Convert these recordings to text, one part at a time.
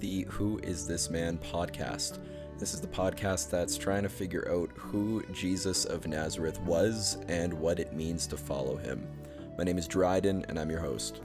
the Who Is This Man podcast. This is the podcast that's trying to figure out who Jesus of Nazareth was and what it means to follow him. My name is Dryden, and I'm your host.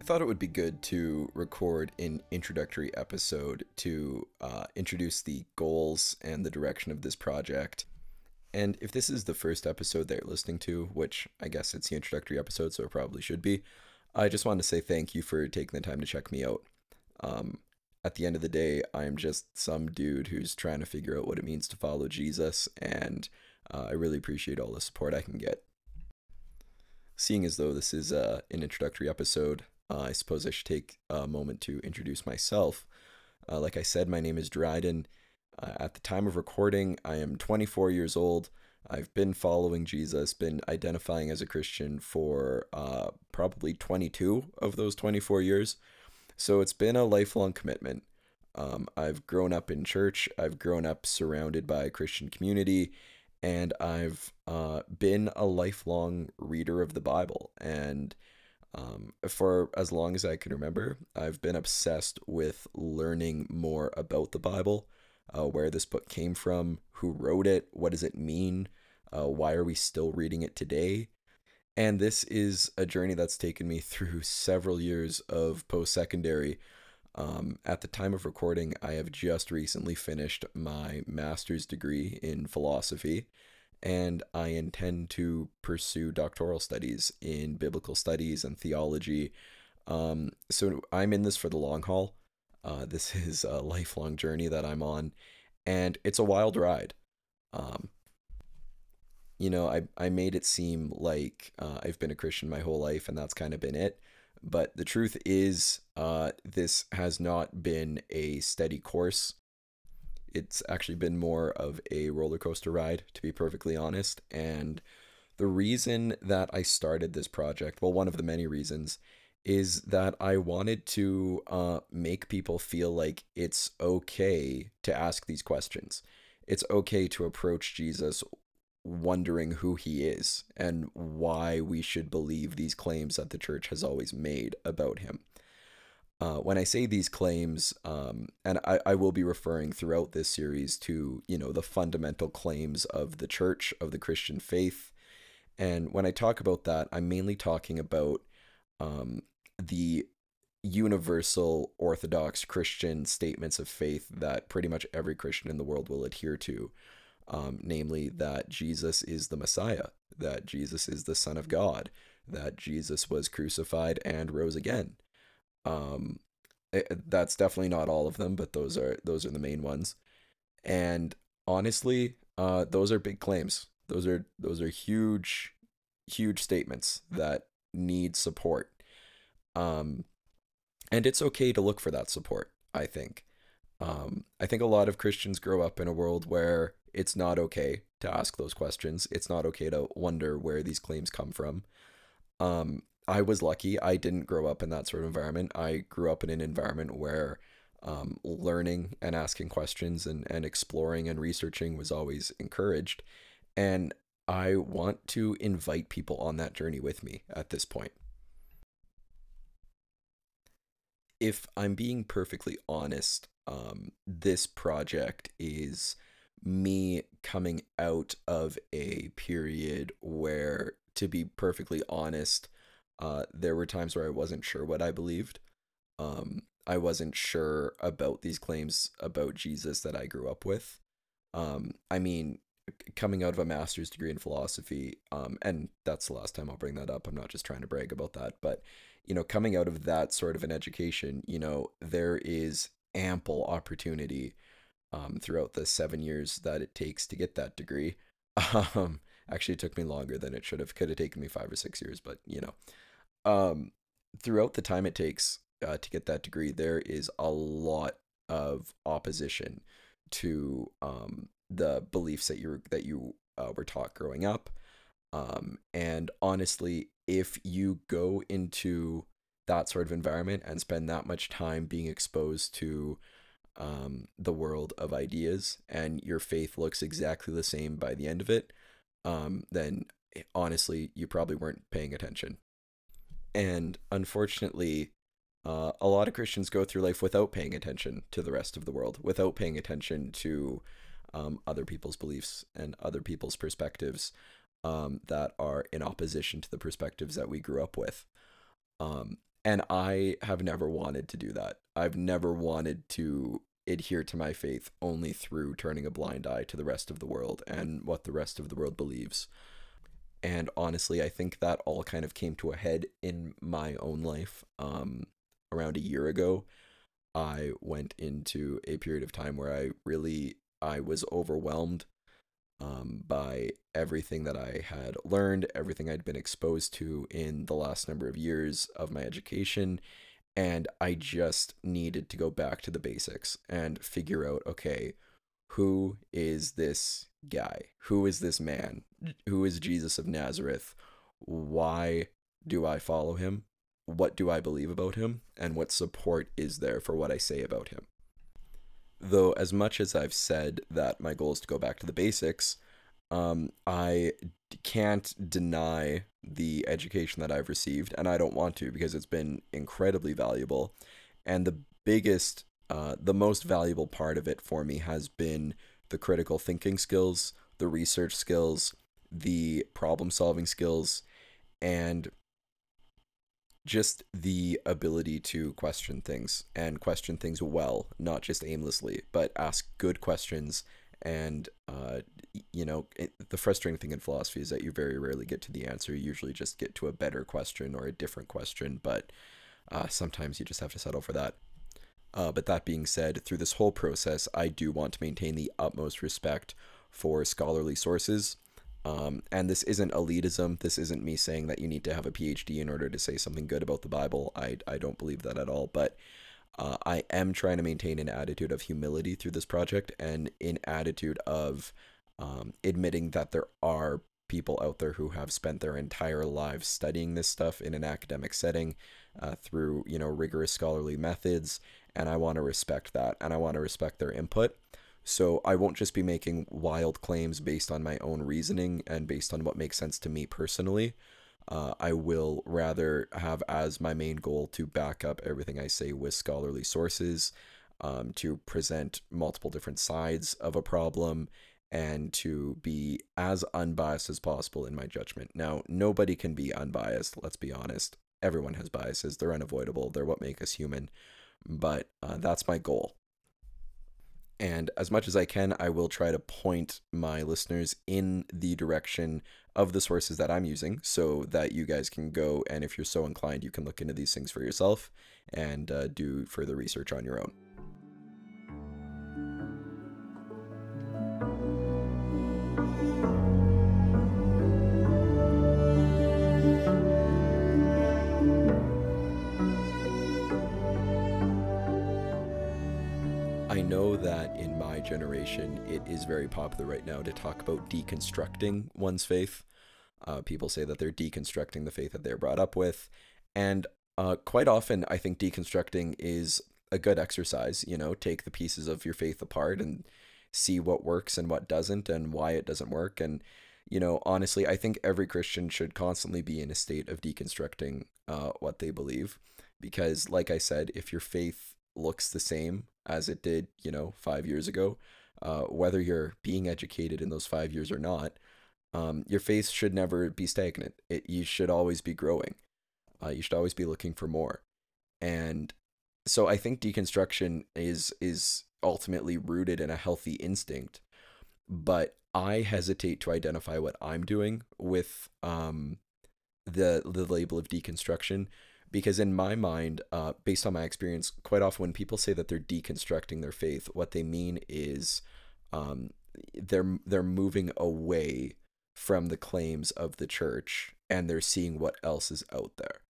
I thought it would be good to record an introductory episode to uh, introduce the goals and the direction of this project. And if this is the first episode that you're listening to, which I guess it's the introductory episode, so it probably should be, I just wanted to say thank you for taking the time to check me out. Um, at the end of the day, I'm just some dude who's trying to figure out what it means to follow Jesus, and uh, I really appreciate all the support I can get. Seeing as though this is uh, an introductory episode, uh, I suppose I should take a moment to introduce myself. Uh, like I said, my name is Dryden. Uh, at the time of recording, I am 24 years old. I've been following Jesus, been identifying as a Christian for uh, probably 22 of those 24 years. So it's been a lifelong commitment. Um, I've grown up in church, I've grown up surrounded by a Christian community, and I've uh, been a lifelong reader of the Bible. And um, for as long as I can remember, I've been obsessed with learning more about the Bible, uh, where this book came from, who wrote it, what does it mean, uh, why are we still reading it today. And this is a journey that's taken me through several years of post secondary. Um, at the time of recording, I have just recently finished my master's degree in philosophy and I intend to pursue doctoral studies in biblical studies and theology. Um, so I'm in this for the long haul. Uh, this is a lifelong journey that I'm on, and it's a wild ride. Um, you know, I, I made it seem like uh, I've been a Christian my whole life, and that's kind of been it. But the truth is, uh, this has not been a steady course it's actually been more of a roller coaster ride, to be perfectly honest. And the reason that I started this project, well, one of the many reasons, is that I wanted to uh, make people feel like it's okay to ask these questions. It's okay to approach Jesus wondering who he is and why we should believe these claims that the church has always made about him. Uh, when I say these claims, um, and I, I will be referring throughout this series to, you know, the fundamental claims of the church, of the Christian faith. And when I talk about that, I'm mainly talking about um, the universal Orthodox Christian statements of faith that pretty much every Christian in the world will adhere to. Um, namely, that Jesus is the Messiah, that Jesus is the Son of God, that Jesus was crucified and rose again um, it, eh, that's definitely not all of them, but those are those are the main ones. And honestly, uh, those are big claims. Those are those are huge, huge statements that need support. Um, and it's okay to look for that support. I think. Um, I think a lot of Christians grow up in a world where it's not okay to ask those questions. It's not okay to wonder where these claims come from. Um, I was lucky. I didn't grow up in that sort of environment. I grew up in an environment where um, learning and asking questions and, and exploring and researching was always encouraged. And I want to invite people on that journey with me at this point. If I'm being perfectly honest, um, this project is me coming out of a period where, to be perfectly honest, uh, there were times where I wasn't sure what I believed. Um, I wasn't sure about these claims about Jesus that I grew up with. Um, I mean, coming out of a master's degree in philosophy, um, and that's the last time I'll bring that up. I'm not just trying to brag about that, but you know, coming out of that sort of an education, you know, there is ample opportunity um, throughout the seven years that it takes to get that degree. Um, actually, it took me longer than it should have. Could have taken me five or six years, but you know, um, throughout the time it takes uh, to get that degree, there is a lot of opposition to um, the beliefs that you that you uh, were taught growing up. Um, and honestly, if you go into that sort of environment and spend that much time being exposed to um, the world of ideas and your faith looks exactly the same by the end of it, um, then honestly, you probably weren't paying attention. And unfortunately, uh, a lot of Christians go through life without paying attention to the rest of the world, without paying attention to um, other people's beliefs and other people's perspectives um, that are in opposition to the perspectives that we grew up with. Um, and I have never wanted to do that. I've never wanted to adhere to my faith only through turning a blind eye to the rest of the world and what the rest of the world believes. And honestly, I think that all kind of came to a head in my own life. Um, around a year ago, I went into a period of time where I really I was overwhelmed um, by everything that I had learned, everything I'd been exposed to in the last number of years of my education. And I just needed to go back to the basics and figure out okay, who is this guy? Who is this man? Who is Jesus of Nazareth? Why do I follow him? What do I believe about him? And what support is there for what I say about him? Though as much as I've said that my goal is to go back to the basics, um, I can't deny the education that I've received, and I don't want to because it's been incredibly valuable. And the biggest, uh, the most valuable part of it for me has been the critical thinking skills, the research skills, the problem solving skills, and just the ability to question things and question things well, not just aimlessly, but ask good questions. And, uh, you know, it, the frustrating thing in philosophy is that you very rarely get to the answer. You usually just get to a better question or a different question, but uh, sometimes you just have to settle for that. Uh, but that being said, through this whole process, I do want to maintain the utmost respect for scholarly sources um, and this isn't elitism. This isn't me saying that you need to have a PhD in order to say something good about the Bible. I, I don't believe that at all. But uh, I am trying to maintain an attitude of humility through this project and an attitude of um, admitting that there are people out there who have spent their entire lives studying this stuff in an academic setting uh, through you know rigorous scholarly methods and i want to respect that and i want to respect their input so I won't just be making wild claims based on my own reasoning and based on what makes sense to me personally. Uh, I will rather have as my main goal to back up everything I say with scholarly sources, um, to present multiple different sides of a problem, and to be as unbiased as possible in my judgment. Now, nobody can be unbiased, let's be honest. Everyone has biases, they're unavoidable, they're what make us human. But uh, that's my goal. And as much as I can, I will try to point my listeners in the direction of the sources that I'm using so that you guys can go and if you're so inclined, you can look into these things for yourself and uh, do further research on your own. It is very popular right now to talk about deconstructing one's faith. Uh, people say that they're deconstructing the faith that they're brought up with. And uh, quite often, I think deconstructing is a good exercise. You know, take the pieces of your faith apart and see what works and what doesn't and why it doesn't work. And, you know, honestly, I think every Christian should constantly be in a state of deconstructing uh, what they believe. Because, like I said, if your faith looks the same as it did, you know, five years ago, uh, whether you're being educated in those five years or not, um, your faith should never be stagnant. It you should always be growing. Uh, you should always be looking for more, and so I think deconstruction is is ultimately rooted in a healthy instinct, but I hesitate to identify what I'm doing with um, the the label of deconstruction because in my mind uh, based on my experience quite often when people say that they're deconstructing their faith what they mean is um, they're they're moving away from the claims of the church and they're seeing what else is out there.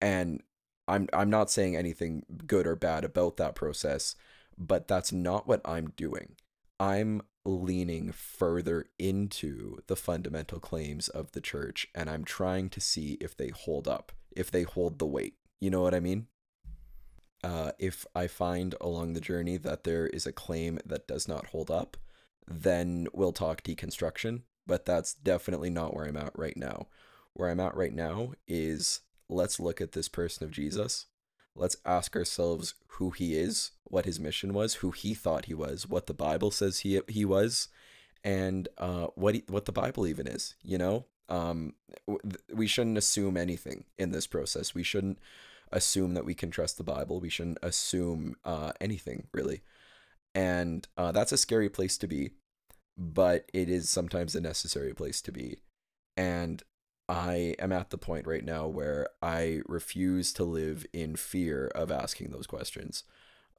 And i'm i'm not saying anything good or bad about that process but that's not what i'm doing. I'm leaning further into the fundamental claims of the church and i'm trying to see if they hold up if they hold the weight. You know what I mean? Uh, if I find along the journey that there is a claim that does not hold up, then we'll talk deconstruction. But that's definitely not where I'm at right now. Where I'm at right now is let's look at this person of Jesus. Let's ask ourselves who he is, what his mission was, who he thought he was, what the Bible says he he was, and uh, what he, what the Bible even is. You know, um, we shouldn't assume anything in this process. We shouldn't assume that we can trust the Bible. We shouldn't assume uh, anything really, and uh, that's a scary place to be, but it is sometimes a necessary place to be. And I am at the point right now where I refuse to live in fear of asking those questions.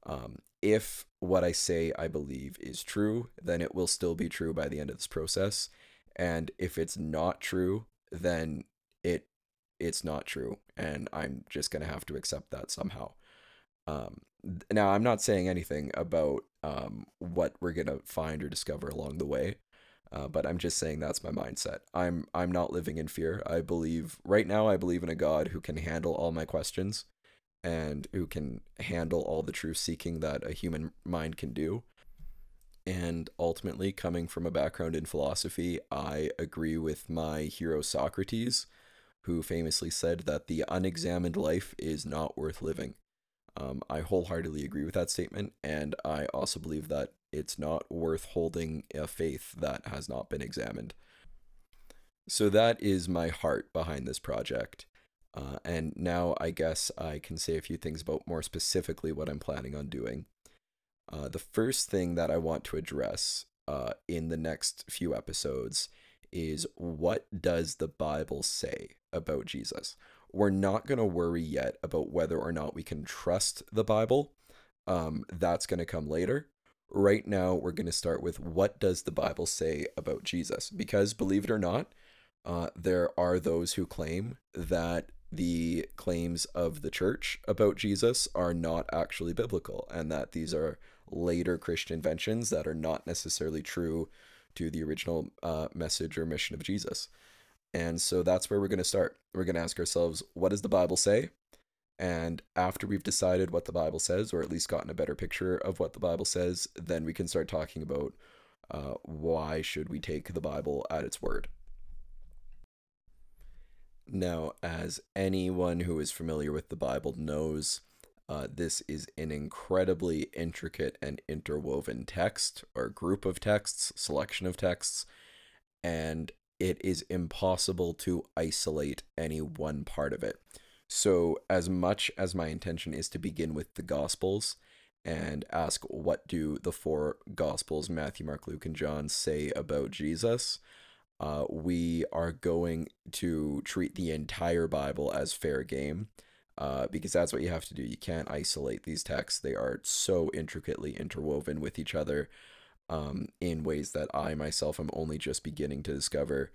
Um, if what I say I believe is true, then it will still be true by the end of this process. And if it's not true, then it it's not true, and I'm just gonna have to accept that somehow. Um, now, I'm not saying anything about um, what we're gonna find or discover along the way. Uh, but I'm just saying that's my mindset. I'm I'm not living in fear. I believe right now I believe in a God who can handle all my questions and who can handle all the truth seeking that a human mind can do. And ultimately, coming from a background in philosophy, I agree with my hero Socrates, who famously said that the unexamined life is not worth living. Um, I wholeheartedly agree with that statement, and I also believe that it's not worth holding a faith that has not been examined. So that is my heart behind this project. Uh, and now I guess I can say a few things about more specifically what I'm planning on doing. Uh, the first thing that I want to address uh, in the next few episodes is what does the Bible say about Jesus? We're not going to worry yet about whether or not we can trust the Bible. Um, that's going to come later. Right now, we're going to start with what does the Bible say about Jesus? Because believe it or not, uh, there are those who claim that the claims of the church about Jesus are not actually biblical and that these are later Christian inventions that are not necessarily true to the original uh, message or mission of Jesus. And so that's where we're going to start. We're going to ask ourselves, what does the Bible say? And after we've decided what the Bible says, or at least gotten a better picture of what the Bible says, then we can start talking about uh, why should we take the Bible at its word. Now, as anyone who is familiar with the Bible knows, uh, this is an incredibly intricate and interwoven text or group of texts, selection of texts, and it is impossible to isolate any one part of it. So, as much as my intention is to begin with the Gospels and ask what do the four Gospels, Matthew, Mark, Luke, and John, say about Jesus, uh, we are going to treat the entire Bible as fair game. Uh, because that's what you have to do. You can't isolate these texts. They are so intricately interwoven with each other um, in ways that I myself am only just beginning to discover.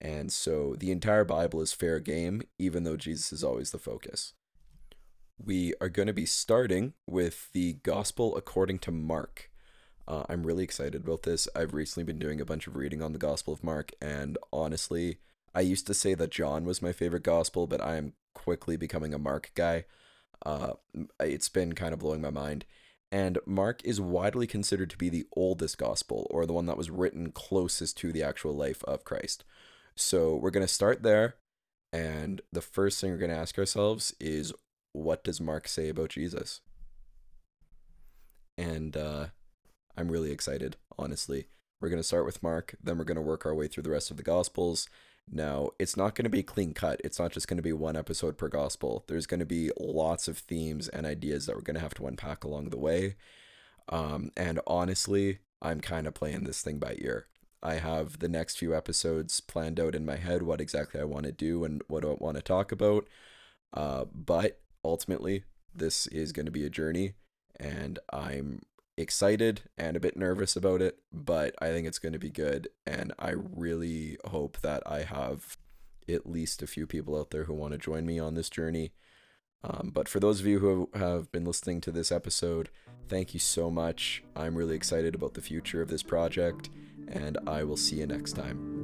And so the entire Bible is fair game, even though Jesus is always the focus. We are going to be starting with the Gospel according to Mark. Uh, I'm really excited about this. I've recently been doing a bunch of reading on the Gospel of Mark, and honestly, I used to say that John was my favorite Gospel, but I am quickly becoming a Mark guy. Uh, it's been kind of blowing my mind. And Mark is widely considered to be the oldest Gospel, or the one that was written closest to the actual life of Christ. So we're going to start there. And the first thing we're going to ask ourselves is what does Mark say about Jesus? And uh, I'm really excited, honestly. We're going to start with Mark, then we're going to work our way through the rest of the Gospels. Now, it's not going to be clean cut. It's not just going to be one episode per Gospel. There's going to be lots of themes and ideas that we're going to have to unpack along the way. Um, and honestly, I'm kind of playing this thing by ear. I have the next few episodes planned out in my head, what exactly I want to do and what I want to talk about. Uh, but ultimately, this is going to be a journey, and I'm excited and a bit nervous about it, but I think it's going to be good. And I really hope that I have at least a few people out there who want to join me on this journey. Um, but for those of you who have been listening to this episode, thank you so much. I'm really excited about the future of this project, and I will see you next time.